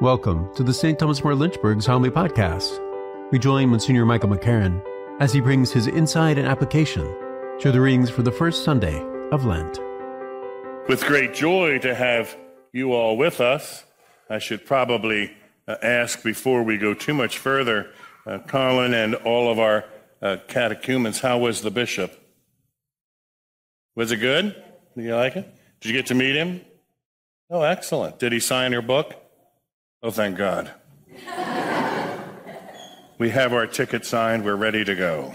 Welcome to the St. Thomas More Lynchburg's Homily Podcast. We join Monsignor Michael McCarron as he brings his insight and application to the readings for the first Sunday of Lent. With great joy to have you all with us. I should probably uh, ask before we go too much further, uh, Colin and all of our uh, catechumens, how was the bishop? Was it good? Did you like it? Did you get to meet him? Oh, excellent. Did he sign your book? Oh, thank God. we have our ticket signed. We're ready to go.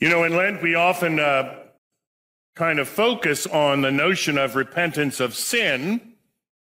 You know, in Lent, we often uh, kind of focus on the notion of repentance of sin,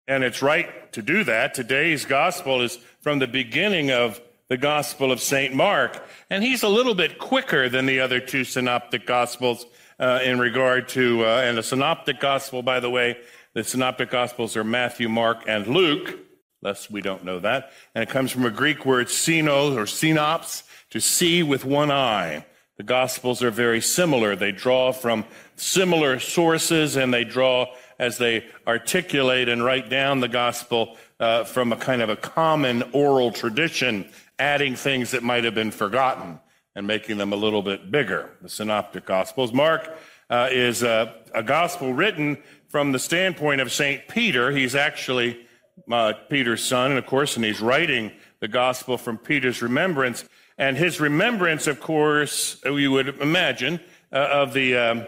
and it's right to do that. Today's gospel is from the beginning of the Gospel of St. Mark, and he's a little bit quicker than the other two synoptic gospels uh, in regard to, uh, and the synoptic gospel, by the way, the synoptic gospels are Matthew, Mark, and Luke, lest we don't know that. And it comes from a Greek word synos or synops, to see with one eye. The gospels are very similar. They draw from similar sources and they draw as they articulate and write down the gospel uh, from a kind of a common oral tradition, adding things that might have been forgotten and making them a little bit bigger. The synoptic gospels. Mark uh, is a, a gospel written from the standpoint of St. Peter. He's actually uh, Peter's son, and of course, and he's writing the gospel from Peter's remembrance. And his remembrance, of course, you would imagine, uh, of the um,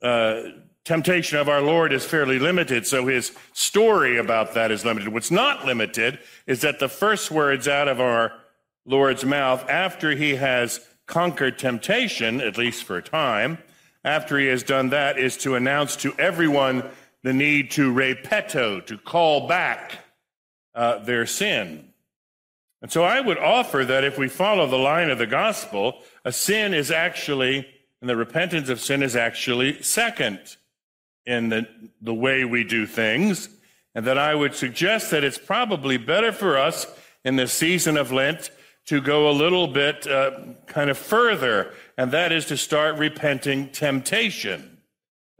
uh, temptation of our Lord is fairly limited. So his story about that is limited. What's not limited is that the first words out of our Lord's mouth after he has conquered temptation, at least for a time, after he has done that, is to announce to everyone the need to repeto, to call back uh, their sin. And so I would offer that if we follow the line of the gospel, a sin is actually, and the repentance of sin is actually second in the, the way we do things. And that I would suggest that it's probably better for us in the season of Lent to go a little bit uh, kind of further, and that is to start repenting temptation.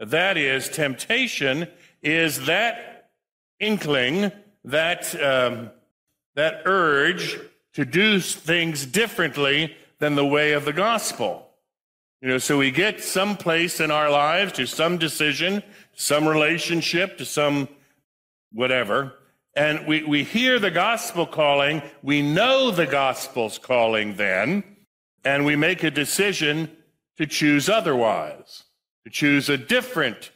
That is, temptation is that inkling, that, um, that urge to do things differently than the way of the gospel. You know, so we get some place in our lives to some decision, some relationship, to some whatever, and we, we hear the gospel calling, we know the gospel's calling then, and we make a decision to choose otherwise to choose a different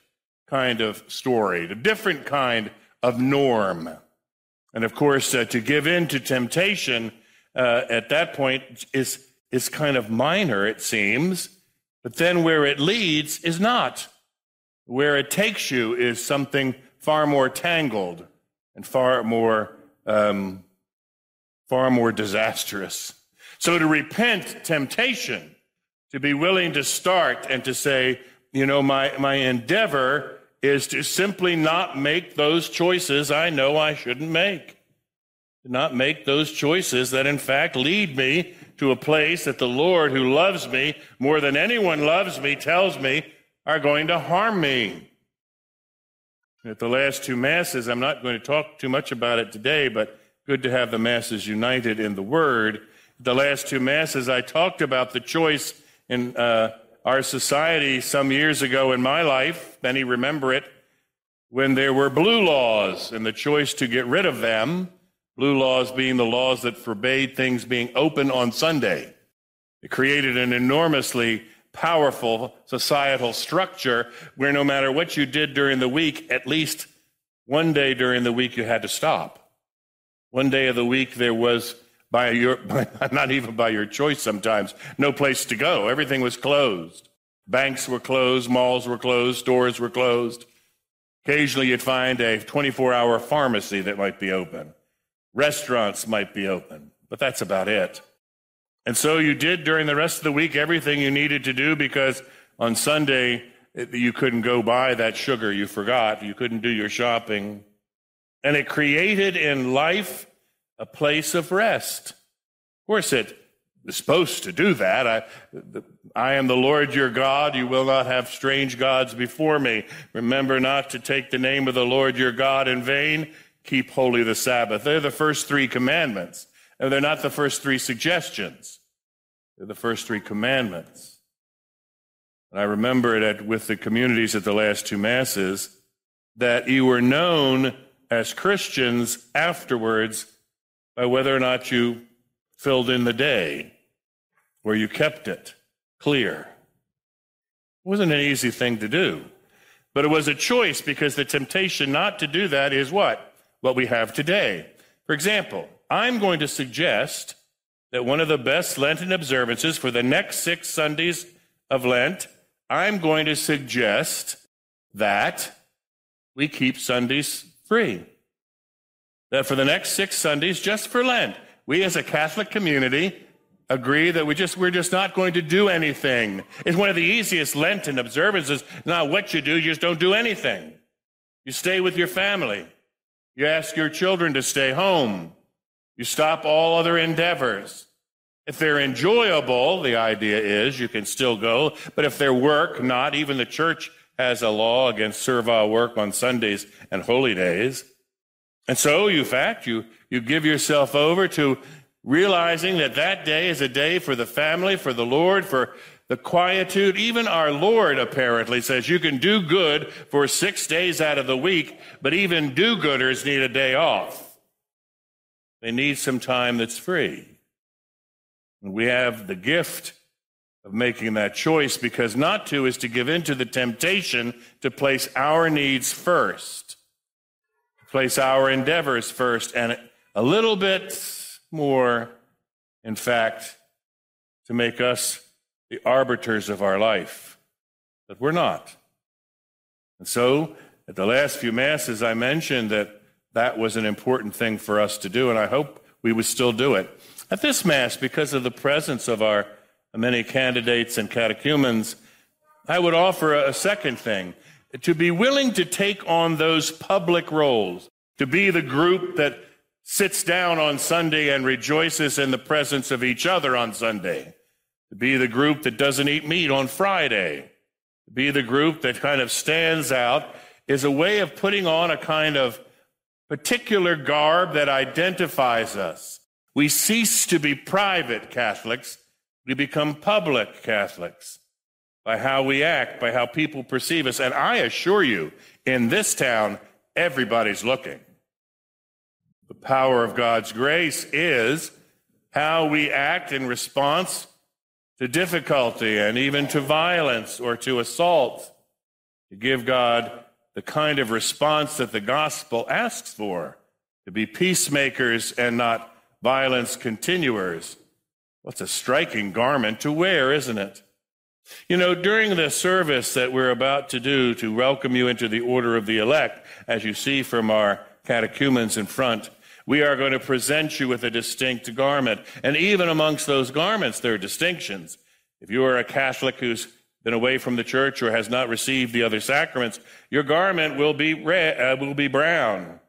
kind of story, a different kind of norm. And of course, uh, to give in to temptation uh, at that point is, is kind of minor, it seems. But then where it leads is not. Where it takes you is something far more tangled and far more, um, far more disastrous. So to repent temptation, to be willing to start and to say, you know, my, my endeavor is to simply not make those choices I know I shouldn't make. To not make those choices that in fact lead me to a place that the Lord, who loves me more than anyone loves me, tells me are going to harm me. At the last two Masses, I'm not going to talk too much about it today, but good to have the Masses united in the Word. The last two Masses, I talked about the choice in uh, our society some years ago in my life, many remember it, when there were blue laws and the choice to get rid of them, blue laws being the laws that forbade things being open on Sunday. It created an enormously powerful societal structure where no matter what you did during the week, at least one day during the week you had to stop. One day of the week there was by your, not even by your choice sometimes, no place to go. Everything was closed. Banks were closed, malls were closed, stores were closed. Occasionally you'd find a 24 hour pharmacy that might be open. Restaurants might be open, but that's about it. And so you did during the rest of the week everything you needed to do because on Sunday you couldn't go buy that sugar you forgot. You couldn't do your shopping. And it created in life a place of rest. Of course, it is supposed to do that. I, I am the Lord your God. You will not have strange gods before me. Remember not to take the name of the Lord your God in vain. keep holy the Sabbath. They're the first three commandments. And they're not the first three suggestions. They're the first three commandments. And I remember it at, with the communities at the last two masses that you were known as Christians afterwards by whether or not you filled in the day, where you kept it clear. It wasn't an easy thing to do, but it was a choice because the temptation not to do that is what? What we have today. For example, I'm going to suggest that one of the best Lenten observances for the next six Sundays of Lent, I'm going to suggest that we keep Sundays free. That for the next six Sundays, just for Lent, we as a Catholic community agree that we just we're just not going to do anything. It's one of the easiest Lenten observances. Not what you do, you just don't do anything. You stay with your family. You ask your children to stay home. You stop all other endeavors. If they're enjoyable, the idea is you can still go. But if they're work, not even the church has a law against servile work on Sundays and holy days. And so, you fact, you, you give yourself over to realizing that that day is a day for the family, for the Lord, for the quietude. Even our Lord apparently says you can do good for six days out of the week, but even do gooders need a day off. They need some time that's free. And we have the gift of making that choice because not to is to give in to the temptation to place our needs first place our endeavors first and a little bit more, in fact, to make us the arbiters of our life. But we're not. And so, at the last few Masses, I mentioned that that was an important thing for us to do, and I hope we would still do it. At this Mass, because of the presence of our many candidates and catechumens, I would offer a second thing to be willing to take on those public roles, to be the group that sits down on Sunday and rejoices in the presence of each other on Sunday, to be the group that doesn't eat meat on Friday, to be the group that kind of stands out is a way of putting on a kind of particular garb that identifies us. We cease to be private Catholics, we become public Catholics by how we act, by how people perceive us. And I assure you, in this town, everybody's looking. The power of God's grace is how we act in response to difficulty and even to violence or to assault, to give God the kind of response that the gospel asks for, to be peacemakers and not violence continuers. What's a striking garment to wear, isn't it? You know, during the service that we're about to do to welcome you into the order of the elect, as you see from our catechumens in front, we are going to present you with a distinct garment. And even amongst those garments, there are distinctions. If you are a Catholic who's been away from the church or has not received the other sacraments, your garment will be red, uh, will be brown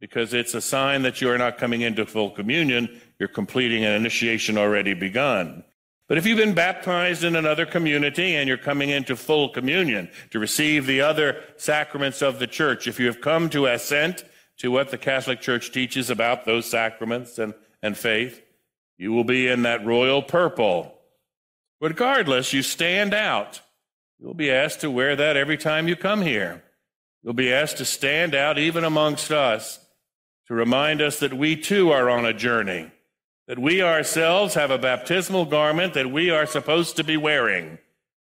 because it's a sign that you are not coming into full communion. You're completing an initiation already begun. But if you've been baptized in another community and you're coming into full communion to receive the other sacraments of the church, if you have come to assent to what the Catholic Church teaches about those sacraments and, and faith, you will be in that royal purple. Regardless, you stand out. You'll be asked to wear that every time you come here. You'll be asked to stand out even amongst us to remind us that we too are on a journey that we ourselves have a baptismal garment that we are supposed to be wearing,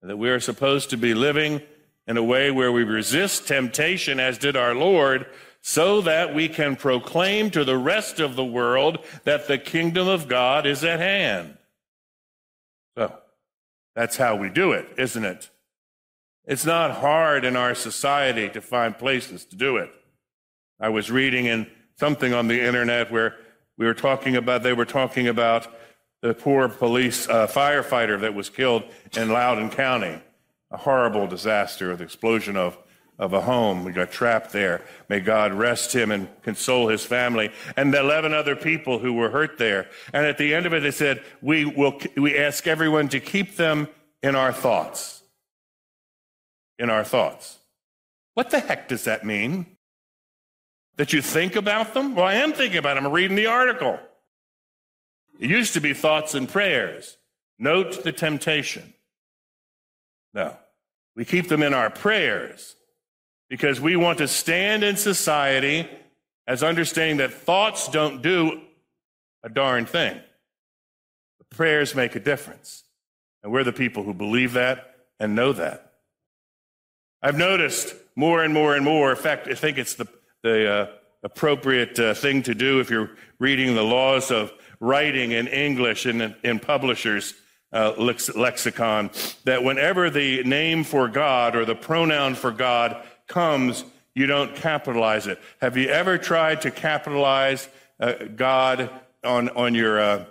that we are supposed to be living in a way where we resist temptation as did our Lord, so that we can proclaim to the rest of the world that the kingdom of God is at hand. So, that's how we do it, isn't it? It's not hard in our society to find places to do it. I was reading in something on the internet where we were talking about, they were talking about the poor police uh, firefighter that was killed in Loudoun County. A horrible disaster, the explosion of, of a home. We got trapped there. May God rest him and console his family and the 11 other people who were hurt there. And at the end of it, they said, we will, we ask everyone to keep them in our thoughts. In our thoughts. What the heck does that mean? That you think about them? Well, I am thinking about them. I'm reading the article. It used to be thoughts and prayers. Note the temptation. No, we keep them in our prayers because we want to stand in society as understanding that thoughts don't do a darn thing. The prayers make a difference. And we're the people who believe that and know that. I've noticed more and more and more, in fact, I think it's the, the uh, appropriate uh, thing to do if you're reading the laws of writing in English in, in publishers' uh, lex- lexicon, that whenever the name for God or the pronoun for God comes, you don't capitalize it. Have you ever tried to capitalize uh, God on, on your uh,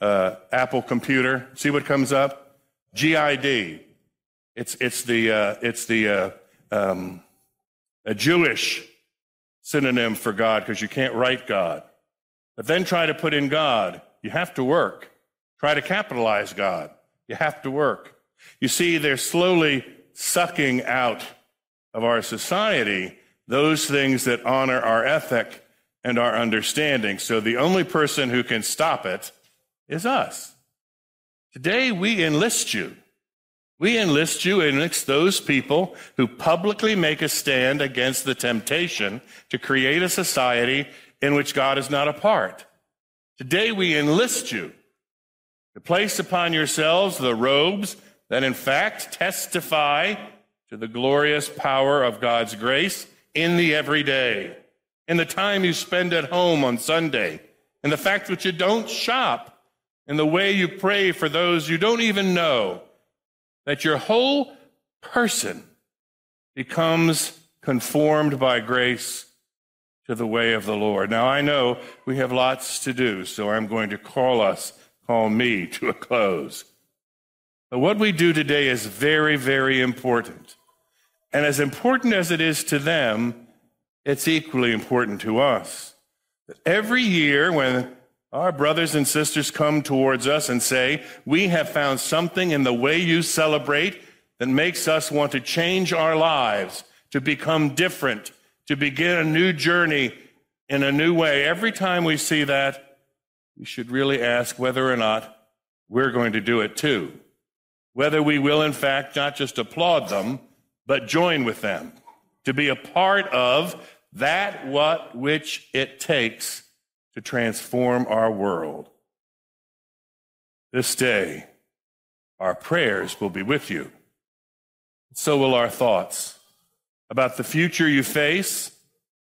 uh, Apple computer? See what comes up? GID. It's, it's the, it's the um, Jewish synonym for God because you can't write God. But then try to put in God. You have to work. Try to capitalize God. You have to work. You see, they're slowly sucking out of our society those things that honor our ethic and our understanding. So the only person who can stop it is us. Today we enlist you we enlist you amongst those people who publicly make a stand against the temptation to create a society in which God is not a part. Today we enlist you to place upon yourselves the robes that in fact testify to the glorious power of God's grace in the everyday, in the time you spend at home on Sunday, in the fact that you don't shop, in the way you pray for those you don't even know that your whole person becomes conformed by grace to the way of the Lord. Now, I know we have lots to do, so I'm going to call us, call me to a close. But what we do today is very, very important. And as important as it is to them, it's equally important to us. That every year, when our brothers and sisters come towards us and say, We have found something in the way you celebrate that makes us want to change our lives, to become different, to begin a new journey in a new way. Every time we see that, we should really ask whether or not we're going to do it too. Whether we will, in fact, not just applaud them, but join with them to be a part of that what which it takes to transform our world. This day, our prayers will be with you. So will our thoughts about the future you face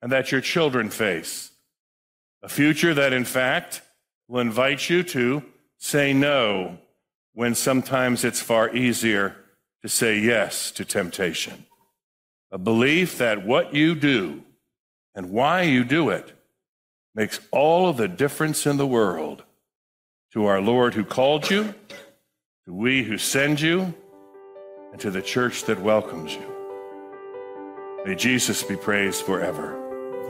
and that your children face. A future that, in fact, will invite you to say no when sometimes it's far easier to say yes to temptation. A belief that what you do and why you do it makes all of the difference in the world to our Lord who called you, to we who send you, and to the church that welcomes you. May Jesus be praised forever.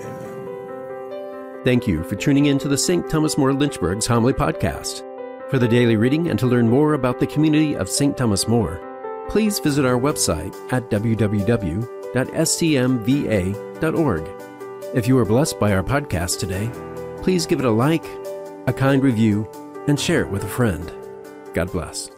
Amen. Thank you for tuning in to the St. Thomas More Lynchburg's Homily Podcast. For the daily reading and to learn more about the community of St. Thomas More, please visit our website at www.scmva.org. If you were blessed by our podcast today, please give it a like, a kind review, and share it with a friend. God bless.